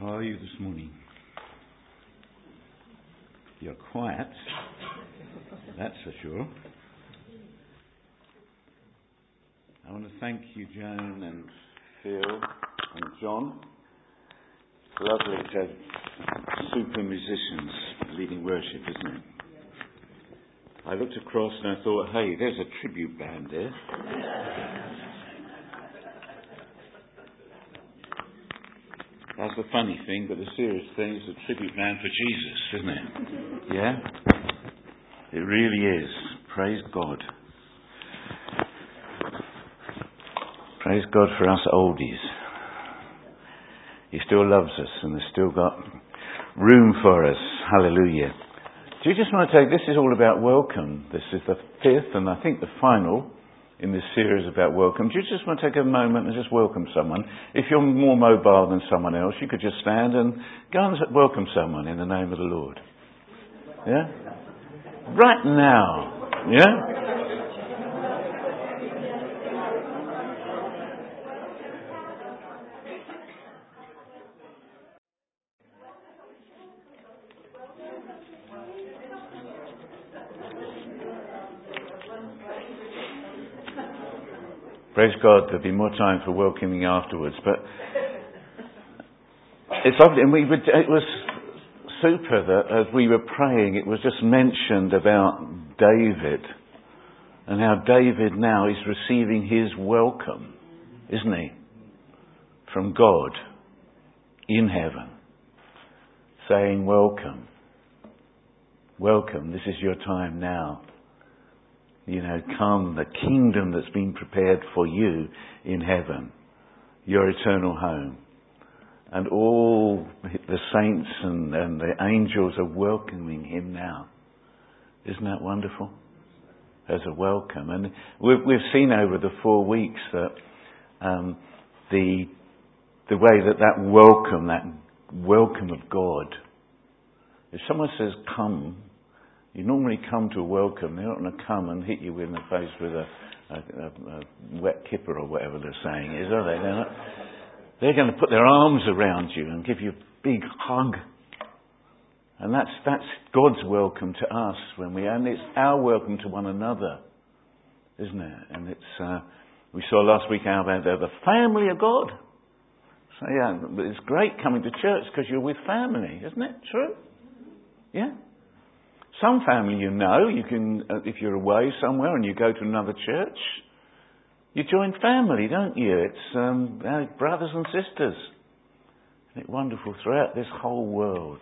How are you this morning? You're quiet, that's for sure. I want to thank you, Joan and Phil and John. Lovely to have super musicians leading worship, isn't it? I looked across and I thought, hey, there's a tribute band there. That's the funny thing, but the serious thing is a tribute band for Jesus, isn't it? Yeah? It really is. Praise God. Praise God for us oldies. He still loves us and has still got room for us. Hallelujah. Do you just want to take, this is all about welcome. This is the fifth and I think the final in this series about welcome, do you just want to take a moment and just welcome someone? If you're more mobile than someone else, you could just stand and go and welcome someone in the name of the Lord. Yeah? Right now. Yeah? Praise God, there'll be more time for welcoming afterwards. But it's lovely, and we would, it was super that as we were praying, it was just mentioned about David and how David now is receiving his welcome, isn't he? From God in heaven, saying, Welcome. Welcome. This is your time now you know, come, the kingdom that's been prepared for you in heaven, your eternal home. And all the saints and, and the angels are welcoming him now. Isn't that wonderful? As a welcome. And we've, we've seen over the four weeks that um, the, the way that that welcome, that welcome of God, if someone says come, you normally come to a welcome, they're not going to come and hit you in the face with a, a, a, a wet kipper or whatever they're saying is, are they? They're, not, they're going to put their arms around you and give you a big hug. And that's, that's God's welcome to us when we, and it's our welcome to one another, isn't it? And it's, uh, we saw last week how about the family of God. So yeah, it's great coming to church because you're with family, isn't it? True? Yeah? Some family you know, you can, uh, if you're away somewhere and you go to another church, you join family, don't you? It's um, brothers and sisters. Isn't it wonderful throughout this whole world?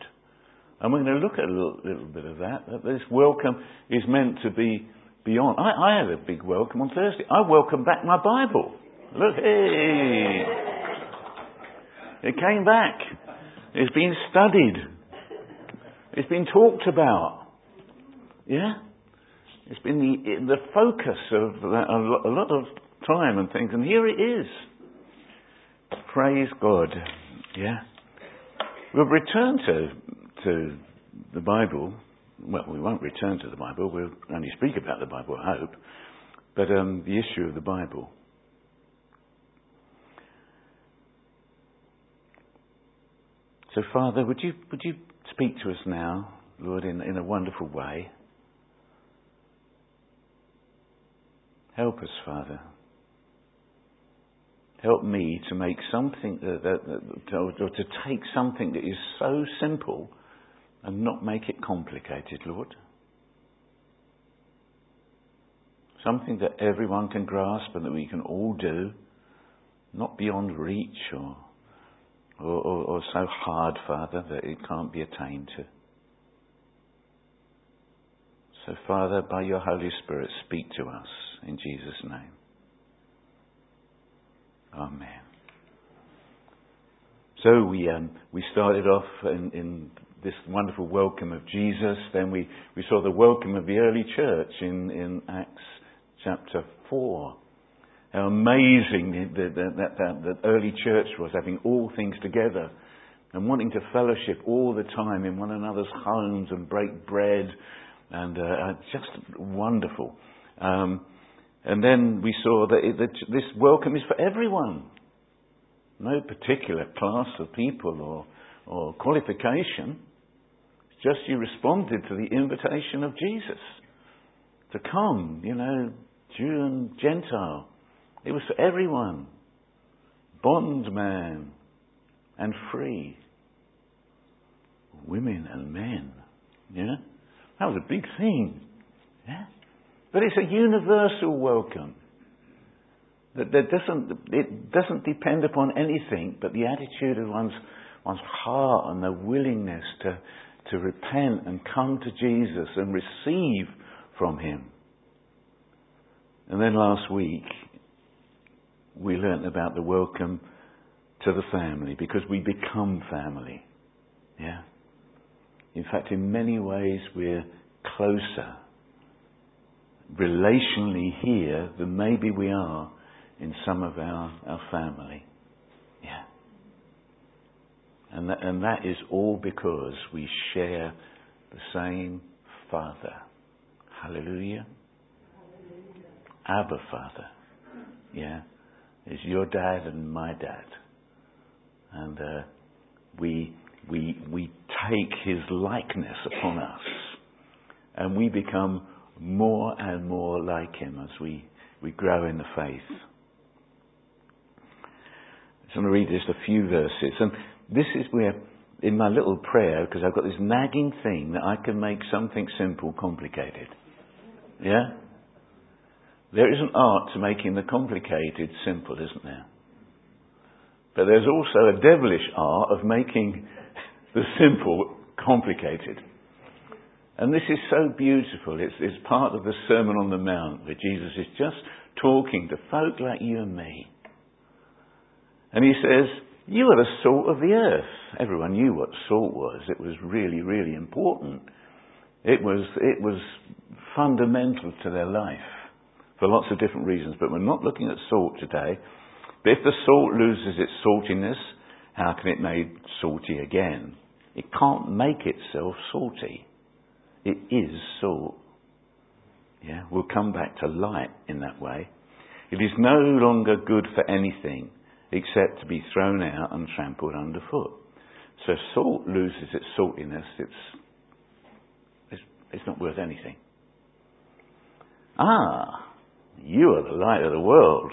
And we're going to look at a little, little bit of that. That this welcome is meant to be beyond. I, I had a big welcome on Thursday. I welcomed back my Bible. Look, hey! It came back. It's been studied. It's been talked about. Yeah? It's been the, the focus of a lot of time and things, and here it is. Praise God. Yeah? We'll return to, to the Bible. Well, we won't return to the Bible. We'll only speak about the Bible, I hope. But um, the issue of the Bible. So, Father, would you, would you speak to us now, Lord, in, in a wonderful way? Help us, Father. Help me to make something that, that, that, or to take something that is so simple and not make it complicated, Lord. Something that everyone can grasp and that we can all do, not beyond reach or, or, or, or so hard, Father, that it can't be attained to. So, Father, by your Holy Spirit, speak to us in Jesus' name. Amen. So we um, we started off in, in, this wonderful welcome of Jesus. Then we, we saw the welcome of the early church in, in Acts chapter four. How amazing the, the, that, that, that early church was, having all things together and wanting to fellowship all the time in one another's homes and break bread, and uh, uh just wonderful. Um, and then we saw that, it, that this welcome is for everyone. No particular class of people or, or qualification. It's just you responded to the invitation of Jesus to come, you know, Jew and Gentile. It was for everyone. Bondman and free. Women and men. Yeah? That was a big thing. Yeah? But it's a universal welcome. That, that doesn't, it doesn't depend upon anything but the attitude of one's, one's heart and the willingness to, to repent and come to Jesus and receive from Him. And then last week, we learnt about the welcome to the family because we become family. Yeah? In fact, in many ways, we're closer relationally here than maybe we are in some of our, our family. Yeah. And that, and that is all because we share the same Father. Hallelujah. Abba Father. Yeah. Is your dad and my dad. And uh, we, we, we take his likeness upon us. And we become more and more like him as we, we grow in the faith. I want to read just a few verses. And this is where, in my little prayer, because I've got this nagging thing that I can make something simple complicated. Yeah? There is an art to making the complicated simple, isn't there? But there's also a devilish art of making the simple complicated. And this is so beautiful. It's, it's part of the Sermon on the Mount where Jesus is just talking to folk like you and me. And he says, You are the salt of the earth. Everyone knew what salt was. It was really, really important. It was, it was fundamental to their life for lots of different reasons, but we're not looking at salt today. But if the salt loses its saltiness, how can it be made salty again? It can't make itself salty. It is salt. Yeah, we'll come back to light in that way. It is no longer good for anything except to be thrown out and trampled underfoot. So salt loses its saltiness, it's, it's, it's not worth anything. Ah, you are the light of the world.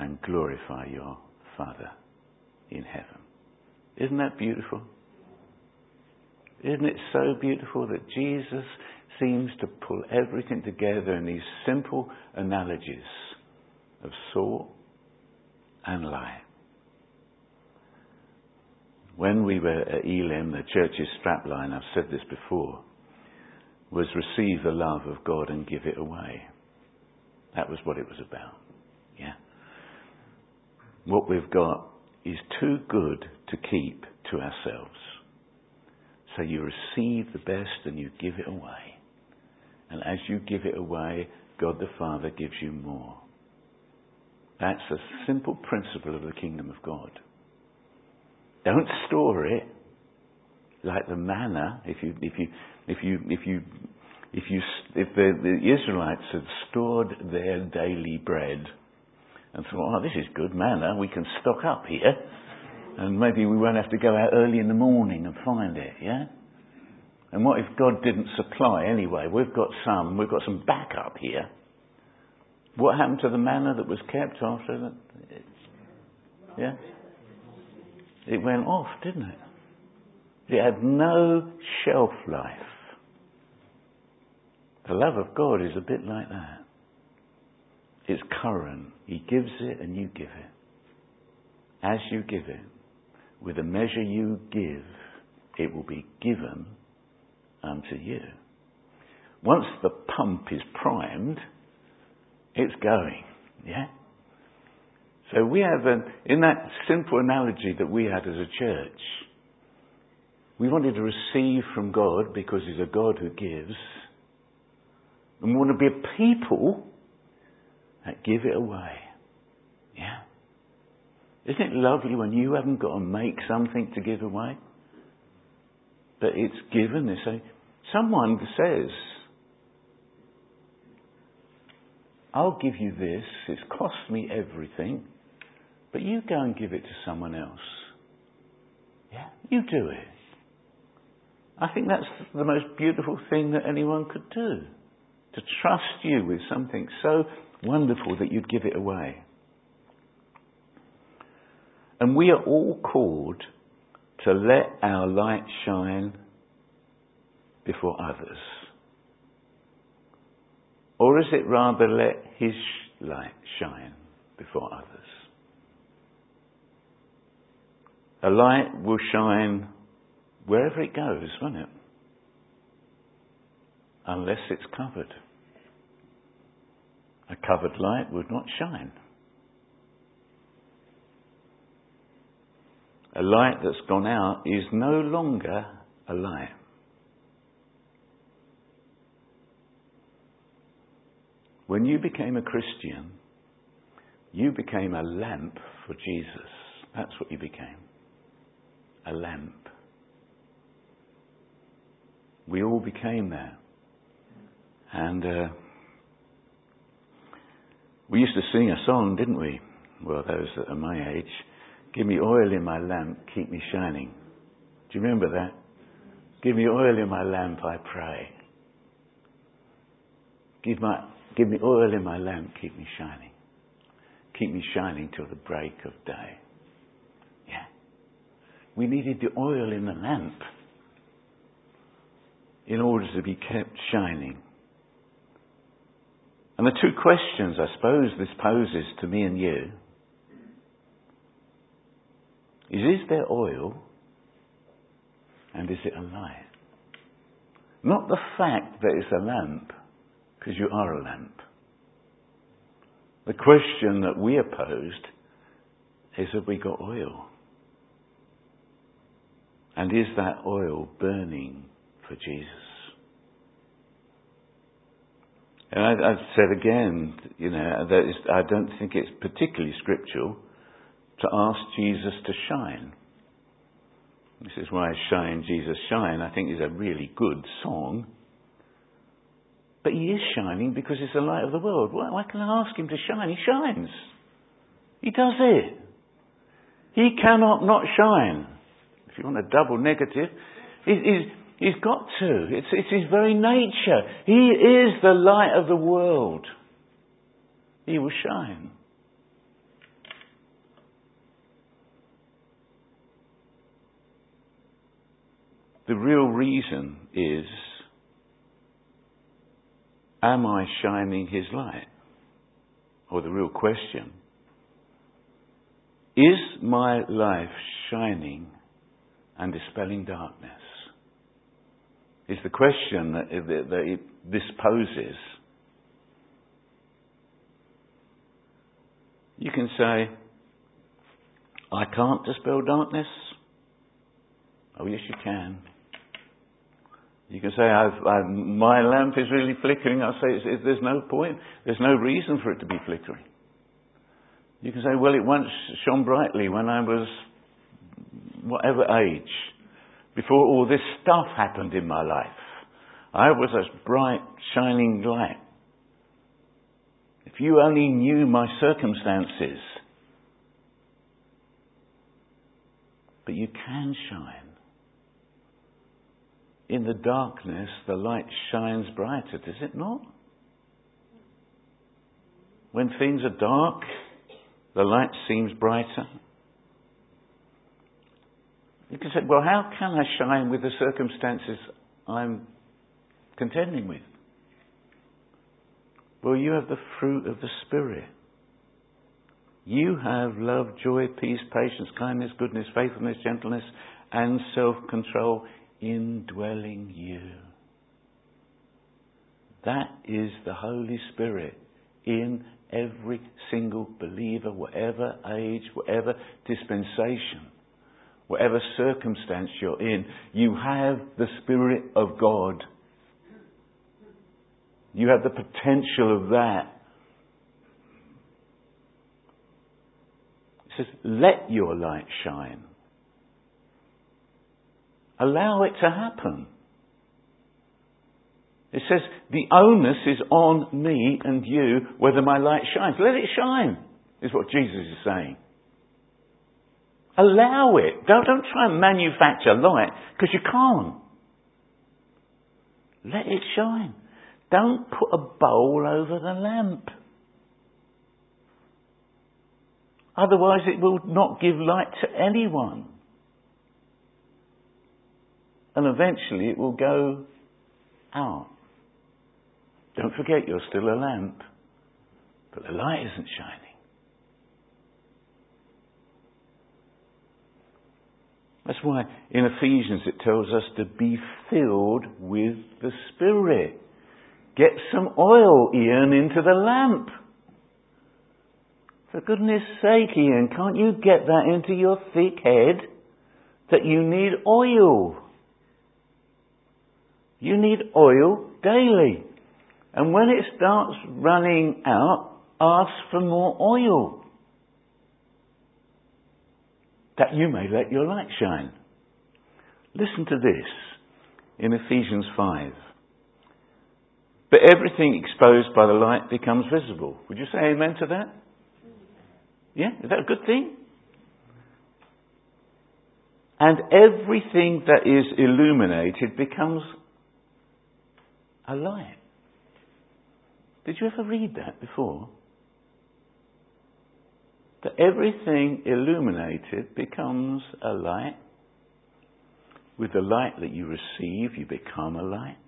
and glorify your Father in heaven. Isn't that beautiful? Isn't it so beautiful that Jesus seems to pull everything together in these simple analogies of salt and light. When we were at Elim, the church's strapline, I've said this before, was receive the love of God and give it away. That was what it was about. Yeah. What we've got is too good to keep to ourselves. So you receive the best and you give it away. And as you give it away, God the Father gives you more. That's a simple principle of the kingdom of God. Don't store it like the manna. If you, if you, if you, if you, if you, if the, the Israelites had stored their daily bread and thought, oh, this is good manna, we can stock up here, and maybe we won't have to go out early in the morning and find it, yeah? And what if God didn't supply anyway? We've got some, we've got some backup here. What happened to the manna that was kept after that? Yeah? It went off, didn't it? It had no shelf life. The love of God is a bit like that. It's current. He gives it and you give it. As you give it, with the measure you give, it will be given unto you. Once the pump is primed, it's going. Yeah? So we have, an, in that simple analogy that we had as a church, We wanted to receive from God because He's a God who gives. And we want to be a people give it away. Yeah? Isn't it lovely when you haven't got to make something to give away? But it's given. They say, someone says, I'll give you this, it's cost me everything, but you go and give it to someone else. Yeah, you do it. I think that's the most beautiful thing that anyone could do. To trust you with something so wonderful that you'd give it away. And we are all called to let our light shine before others. Or is it rather let His light shine before others? A light will shine wherever it goes, won't it? Unless it's covered. A covered light would not shine. A light that's gone out is no longer a light. When you became a Christian, you became a lamp for Jesus. That's what you became. A lamp. We all became that. And uh, we used to sing a song, didn't we? Well, those that are my age. Give me oil in my lamp, keep me shining. Do you remember that? Give me oil in my lamp, I pray. Give, my, give me oil in my lamp, keep me shining. Keep me shining till the break of day. Yeah. We needed the oil in the lamp in order to be kept shining. And the two questions I suppose this poses to me and you is is there oil and is it a light? Not the fact that it's a lamp, because you are a lamp. The question that we are posed is have we got oil? And is that oil burning for Jesus? And I, have said again, you know, I don't think it's particularly scriptural to ask Jesus to shine. This is why Shine, Jesus Shine, I think is a really good song. But he is shining because he's the light of the world. Why, why can I ask him to shine? He shines. He does it. He cannot not shine. If you want a double negative, he's, he's got to. It's, it's his very nature. He is the light of the world. He will shine. The real reason is Am I shining His light? Or the real question Is my life shining and dispelling darkness? Is the question that, this poses. You can say, I can't dispel darkness. Oh, yes, you can. You can say, I've, I've, my lamp is really flickering. I'll say, it's, it's, there's no point. There's no reason for it to be flickering. You can say, well, it once shone brightly when I was whatever age, before all this stuff happened in my life. I was a bright, shining light. If you only knew my circumstances, but you can shine in the darkness, the light shines brighter, does it not? When things are dark, the light seems brighter. You can say, well, how can I shine with the circumstances I'm contending with? Well, you have the fruit of the Spirit. You have love, joy, peace, patience, kindness, goodness, faithfulness, gentleness, and self control indwelling you. That is the Holy Spirit in every single believer, whatever age, whatever dispensation. Whatever circumstance you're in, you have the Spirit of God. You have the potential of that. It says, let your light shine. Allow it to happen. It says, the onus is on me and you whether my light shines. Let it shine, is what Jesus is saying. Allow it. Don't, don't try and manufacture light, because you can't. Let it shine. Don't put a bowl over the lamp. Otherwise, it will not give light to anyone. And eventually, it will go out. Don't forget you're still a lamp, but the light isn't shining. That's why in Ephesians it tells us to be filled with the Spirit. Get some oil, Ian, into the lamp. For goodness sake, Ian, can't you get that into your thick head that you need oil? You need oil daily. And when it starts running out, ask for more oil. That you may let your light shine. Listen to this in Ephesians 5. But everything exposed by the light becomes visible. Would you say amen to that? Yeah? Is that a good thing? And everything that is illuminated becomes a light. Did you ever read that before? That everything illuminated becomes a light. With the light that you receive, you become a light.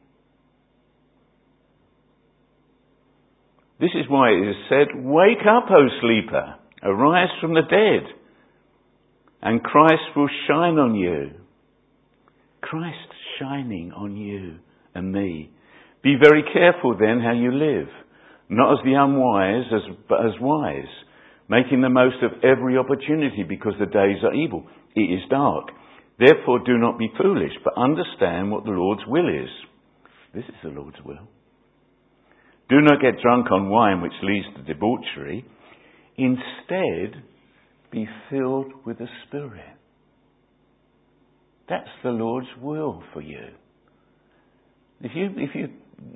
This is why it is said, Wake up, O sleeper, arise from the dead, and Christ will shine on you. Christ shining on you and me. Be very careful then how you live not as the unwise, as, but as wise, making the most of every opportunity because the days are evil. It is dark. Therefore do not be foolish, but understand what the Lord's will is. This is the Lord's will. Do not get drunk on wine which leads to debauchery. Instead, be filled with the Spirit. That's the Lord's will for you. If you, if you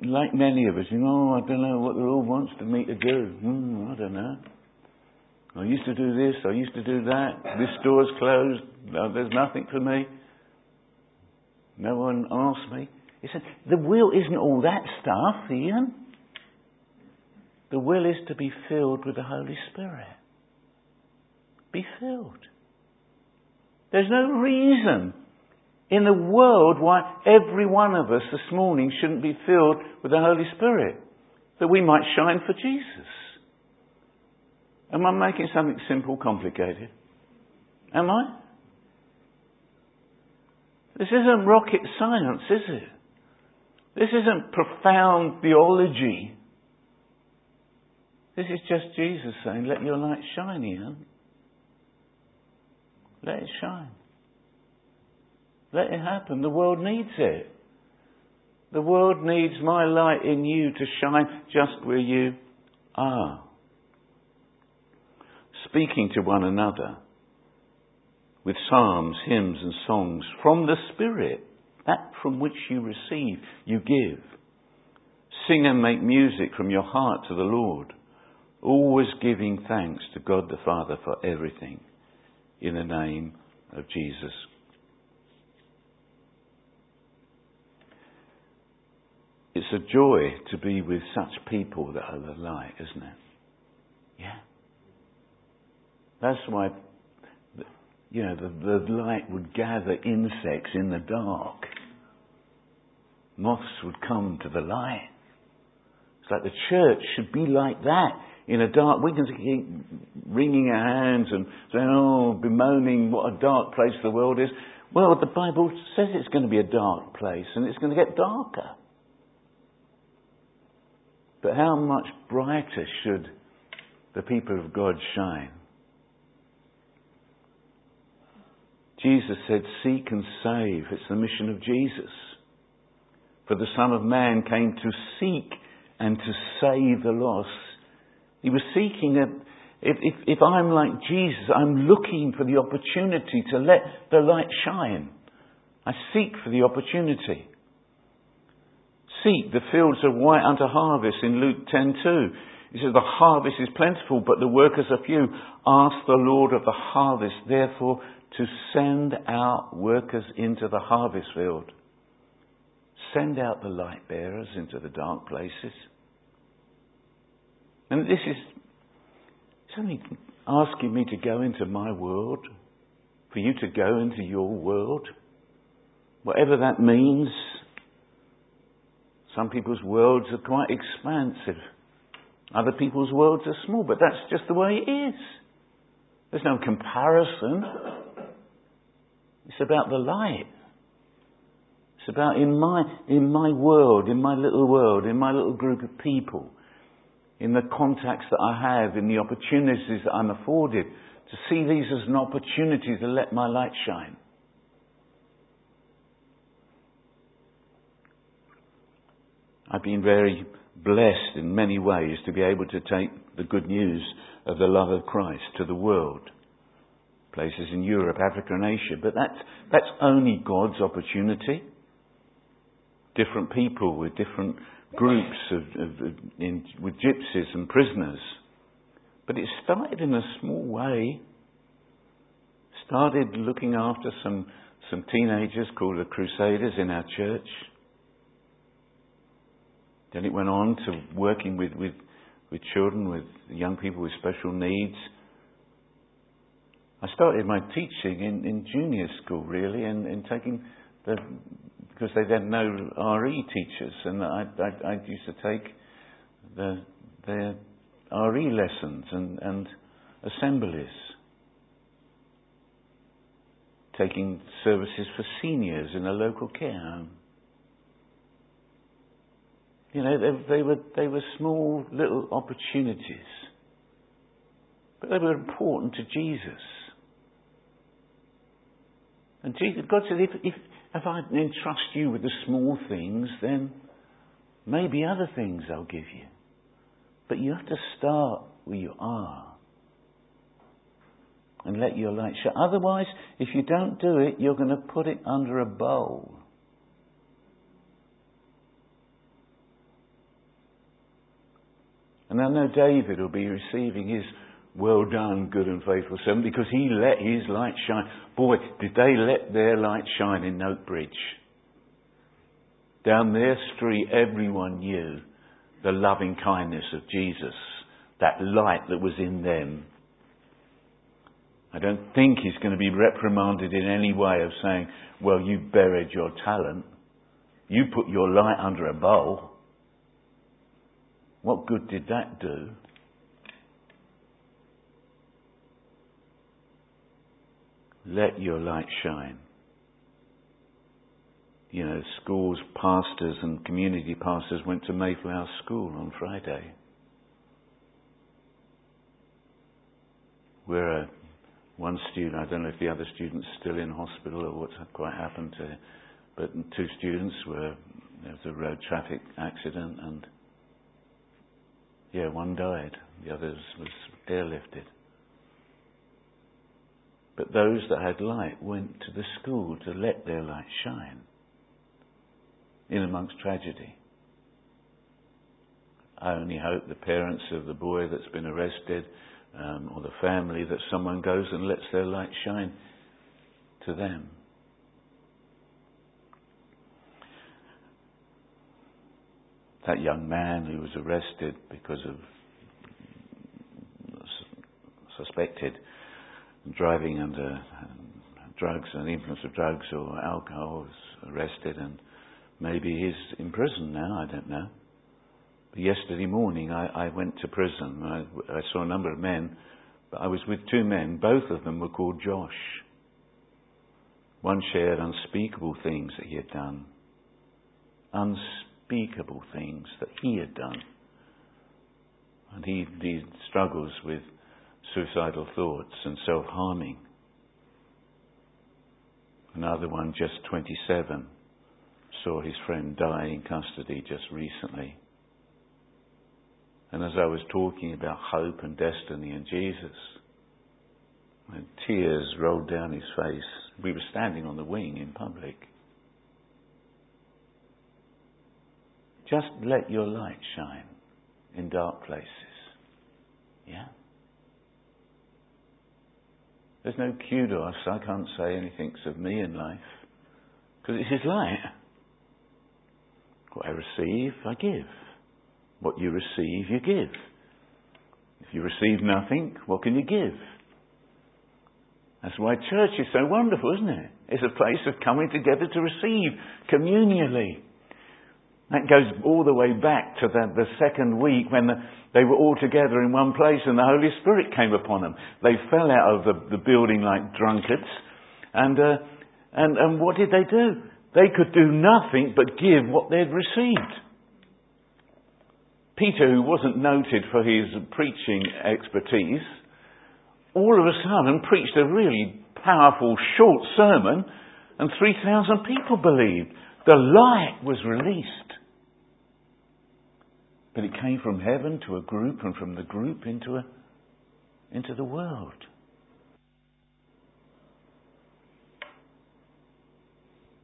like many of us, you know, oh, I don't know what the Lord wants me to do. Hmm, I don't know. I used to do this, I used to do that. This door's closed, there's nothing for me. No one asked me. He said, the will isn't all that stuff, Ian. The will is to be filled with the Holy Spirit. Be filled. There's no reason in the world why every one of us this morning shouldn't be filled with the Holy Spirit, that we might shine for Jesus. Am I making something simple complicated? Am I? This isn't rocket science, is it? This isn't profound theology. This is just Jesus saying, let your light shine, Ian. Let it shine. Let it happen. The world needs it. The world needs my light in you to shine just where you are. Speaking to one another with psalms, hymns, and songs from the Spirit, that from which you receive, you give. Sing and make music from your heart to the Lord, always giving thanks to God the Father for everything in the name of Jesus It's a joy to be with such people that are the light, isn't it? Yeah. That's why, you know, the, the light would gather insects in the dark. Moths would come to the light. It's like the church should be like that. In a dark, we can keep wringing our hands and saying, oh, bemoaning what a dark place the world is. Well, the Bible says it's going to be a dark place and it's going to get darker. But how much brighter should the people of God shine? Jesus said, Seek and save. It's the mission of Jesus. For the Son of Man came to seek and to save the lost. He was seeking a, if, if, if I'm like Jesus, I'm looking for the opportunity to let the light shine. I seek for the opportunity. Seek, the fields are white unto harvest in Luke 10.2. He says, the harvest is plentiful, but the workers are few. Ask the Lord of the harvest, therefore, to send out workers into the harvest field. Send out the light bearers into the dark places. And this is it's only asking me to go into my world, for you to go into your world, whatever that means. Some people's worlds are quite expansive. Other people's worlds are small, but that's just the way it is. There's no comparison. It's about the light. It's about in my, in my world, in my little world, in my little group of people, in the contacts that I have, in the opportunities that I'm afforded, to see these as an opportunity to let my light shine. I've been very blessed in many ways to be able to take the good news of the love of Christ to the world. Places in Europe, Africa and Asia. But that's, that's only God's opportunity. Different people with different groups of, of, in, with gypsies and prisoners. But it started in a small way. Started looking after some, some teenagers called the Crusaders in our church. Then it went on to working with, with, with children, with young people with special needs. I started my teaching in, in junior school, really, and, and taking the, because they had no RE teachers, and I, I, I used to take the, their RE lessons and, and assemblies. Taking services for seniors in a local care home. You know, they, they, were, they were small little opportunities. But they were important to Jesus. And Jesus, God said, if, if, if I entrust you with the small things, then maybe other things I'll give you. But you have to start where you are and let your light shine. Otherwise, if you don't do it, you're going to put it under a bowl. And I know David will be receiving his well done, good and faithful servant, because he let his light shine. Boy, did they let their light shine in Oakbridge. Down their street, everyone knew the loving kindness of Jesus, that light that was in them. I don't think he's going to be reprimanded in any way of saying, well, you buried your talent. You put your light under a bowl. What good did that do? Let your light shine. You know, schools, pastors, and community pastors went to Mayflower School on Friday. Where uh, one student, I don't know if the other student's still in hospital or what's quite happened to, but two students were, there was a road traffic accident and yeah, one died, the other was airlifted. But those that had light went to the school to let their light shine in amongst tragedy. I only hope the parents of the boy that's been arrested um, or the family that someone goes and lets their light shine to them. that young man who was arrested because of suspected driving under um, drugs and the influence of drugs or alcohol was arrested and maybe he's in prison now, I don't know. But yesterday morning I, I went to prison. I, I saw a number of men, but I was with two men. Both of them were called Josh. One shared unspeakable things that he had done. Unspeakable unspeakable things that he had done. And he, he struggles with suicidal thoughts and self harming. Another one, just 27, saw his friend die in custody just recently. And as I was talking about hope and destiny and Jesus, and tears rolled down his face. We were standing on the wing in public. Just let your light shine in dark places. Yeah? There's no kudos. I can't say anything of me in life. Because it's His light. What I receive, I give. What you receive, you give. If you receive nothing, what can you give? That's why church is so wonderful, isn't it? It's a place of coming together to receive communally. That goes all the way back to the, the second week when the, they were all together in one place and the Holy Spirit came upon them. They fell out of the, the building like drunkards. And, uh, and, and what did they do? They could do nothing but give what they'd received. Peter, who wasn't noted for his preaching expertise, all of a sudden preached a really powerful short sermon and 3,000 people believed. The light was released. But it came from heaven to a group and from the group into, a, into the world.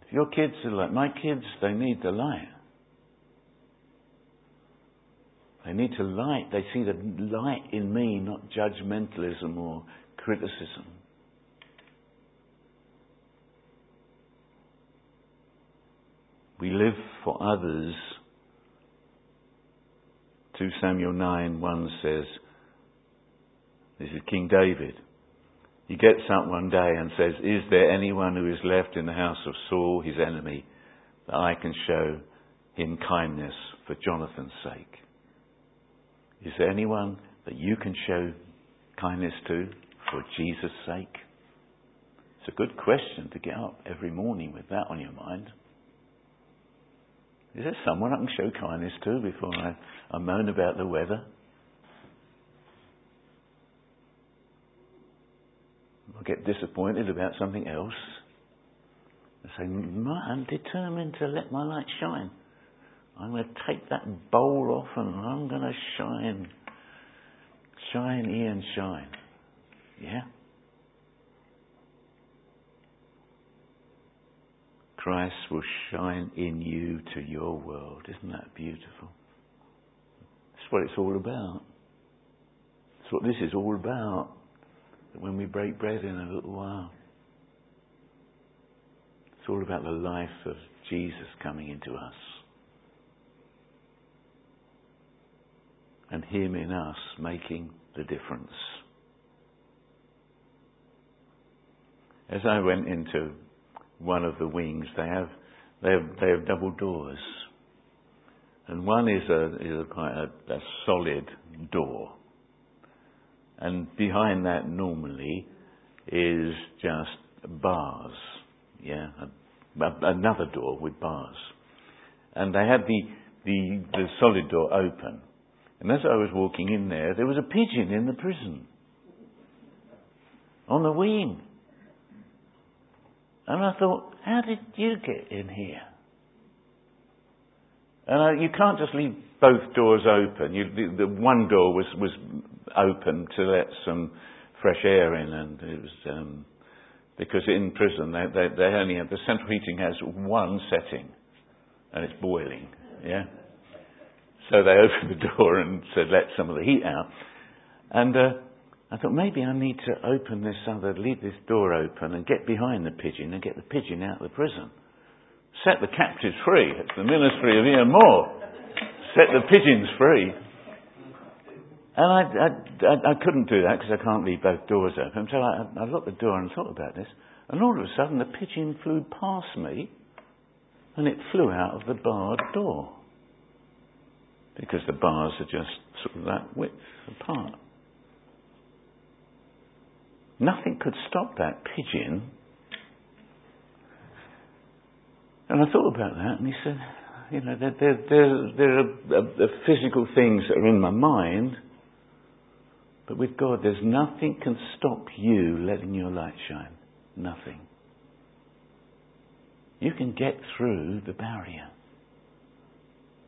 If your kids are like my kids, they need the light. They need to light. They see the light in me, not judgmentalism or criticism. We live for others. 2 Samuel 9 1 says, This is King David. He gets up one day and says, Is there anyone who is left in the house of Saul, his enemy, that I can show him kindness for Jonathan's sake? Is there anyone that you can show kindness to for Jesus' sake? It's a good question to get up every morning with that on your mind. Is there someone I can show kindness to before I, I moan about the weather? I get disappointed about something else? I say, I'm determined to let my light shine. I'm going to take that bowl off and I'm going to shine. Shine, Ian, shine. Yeah? Christ will shine in you to your world. Isn't that beautiful? That's what it's all about. That's what this is all about. When we break bread in a little while, it's all about the life of Jesus coming into us. And Him in us making the difference. As I went into one of the wings, they have they have they have double doors, and one is a is a quite a, a solid door, and behind that normally is just bars, yeah, a, another door with bars, and they had the the the solid door open, and as I was walking in there, there was a pigeon in the prison. On the wing. And I thought, how did you get in here? And uh, you can't just leave both doors open. You, the, the, one door was, was open to let some fresh air in, and it was um, because in prison they, they, they only have the central heating has one setting, and it's boiling. Yeah. So they opened the door and said, let some of the heat out. And uh, I thought maybe I need to open this other, leave this door open and get behind the pigeon and get the pigeon out of the prison. Set the captives free. It's the ministry of Ian Moore. Set the pigeons free. And I, I, I, I couldn't do that because I can't leave both doors open. So I, I locked the door and thought about this. And all of a sudden the pigeon flew past me and it flew out of the barred door. Because the bars are just sort of that width apart. Nothing could stop that pigeon. And I thought about that, and he said, you know, there, there, there, there are uh, physical things that are in my mind, but with God, there's nothing can stop you letting your light shine. Nothing. you can get through the barrier.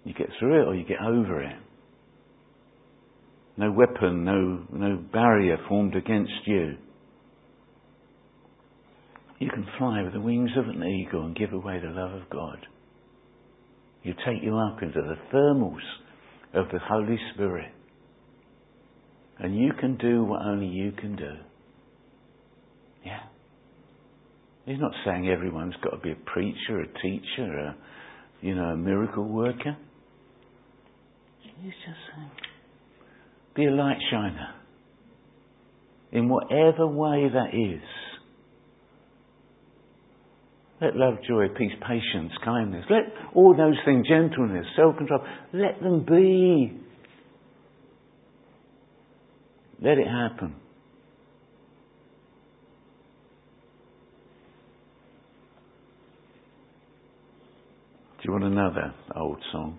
You get through it or you get over it. No weapon, no, no barrier formed against you. You can fly with the wings of an eagle and give away the love of God. You take you up into the thermals of the Holy Spirit. And you can do what only you can do. Yeah. He's not saying everyone's got to be a preacher, a teacher, a, you know, a miracle worker. He's just saying, be a light shiner. In whatever way that is. Let love, joy, peace, patience, kindness, let all those things, gentleness, self control, let them be. Let it happen. Do you want another old song?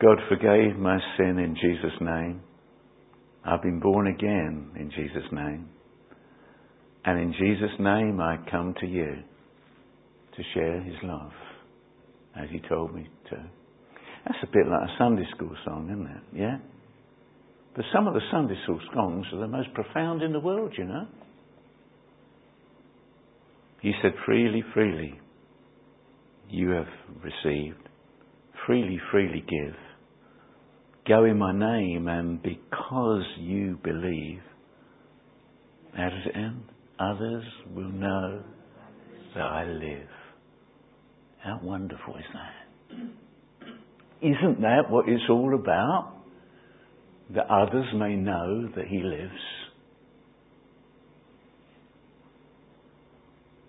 God forgave my sin in Jesus' name. I've been born again in Jesus' name. And in Jesus' name I come to you to share his love as he told me to. That's a bit like a Sunday school song, isn't it? Yeah? But some of the Sunday school songs are the most profound in the world, you know. He said, freely, freely you have received. Freely, freely give. Go in my name and because you believe, how does it end? Others will know that I live. How wonderful is that? Isn't that what it's all about? That others may know that He lives.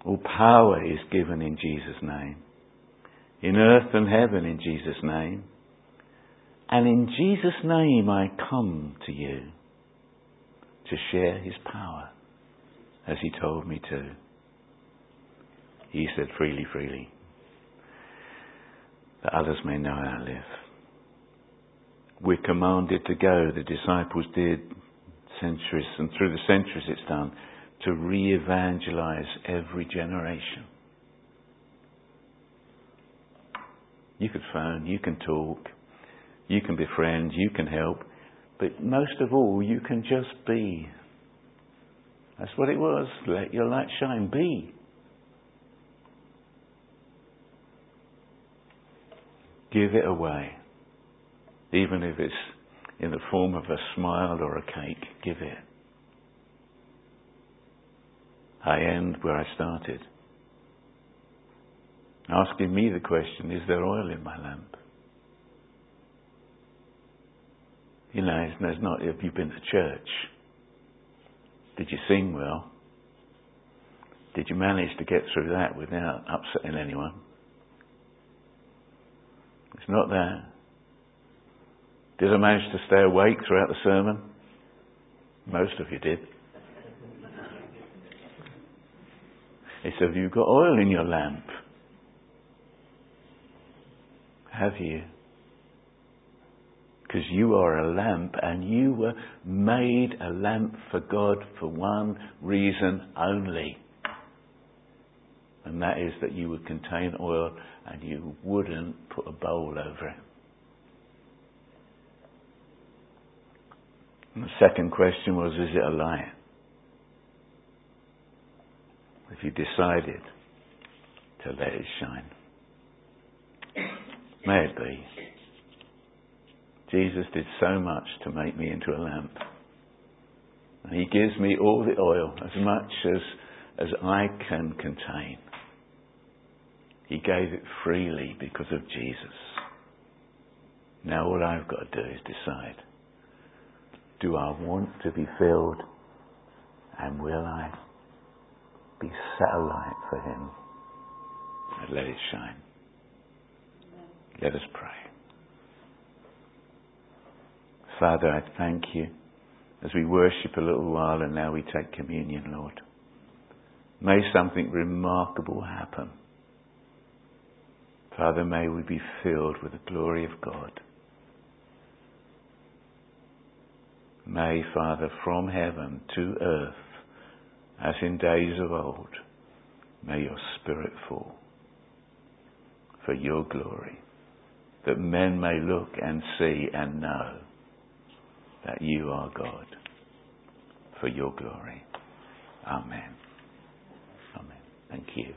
All power is given in Jesus' name. In earth and heaven in Jesus' name. And in Jesus' name I come to you to share His power as he told me to. He said, freely, freely, that others may know how I live. We're commanded to go, the disciples did centuries, and through the centuries it's done, to re evangelize every generation. You could phone, you can talk, you can befriend, you can help, but most of all, you can just be that's what it was. Let your light shine. Be. Give it away. Even if it's in the form of a smile or a cake, give it. I end where I started. Asking me the question, is there oil in my lamp? You know, it's not, if you've been to church? Did you sing well? Did you manage to get through that without upsetting anyone? It's not that. Did I manage to stay awake throughout the sermon? Most of you did. Said, Have you got oil in your lamp? Have you? Because you are a lamp and you were made a lamp for God for one reason only. And that is that you would contain oil and you wouldn't put a bowl over it. And the second question was, is it a light? If you decided to let it shine. May it be. Jesus did so much to make me into a lamp. And he gives me all the oil, as much as, as I can contain. He gave it freely because of Jesus. Now all I've got to do is decide. Do I want to be filled? And will I be satellite for him? And let it shine. Let us pray. Father, I thank you as we worship a little while and now we take communion, Lord. May something remarkable happen. Father, may we be filled with the glory of God. May, Father, from heaven to earth, as in days of old, May your Spirit fall for your glory, that men may look and see and know that you are God for your glory. Amen. Amen. Thank you.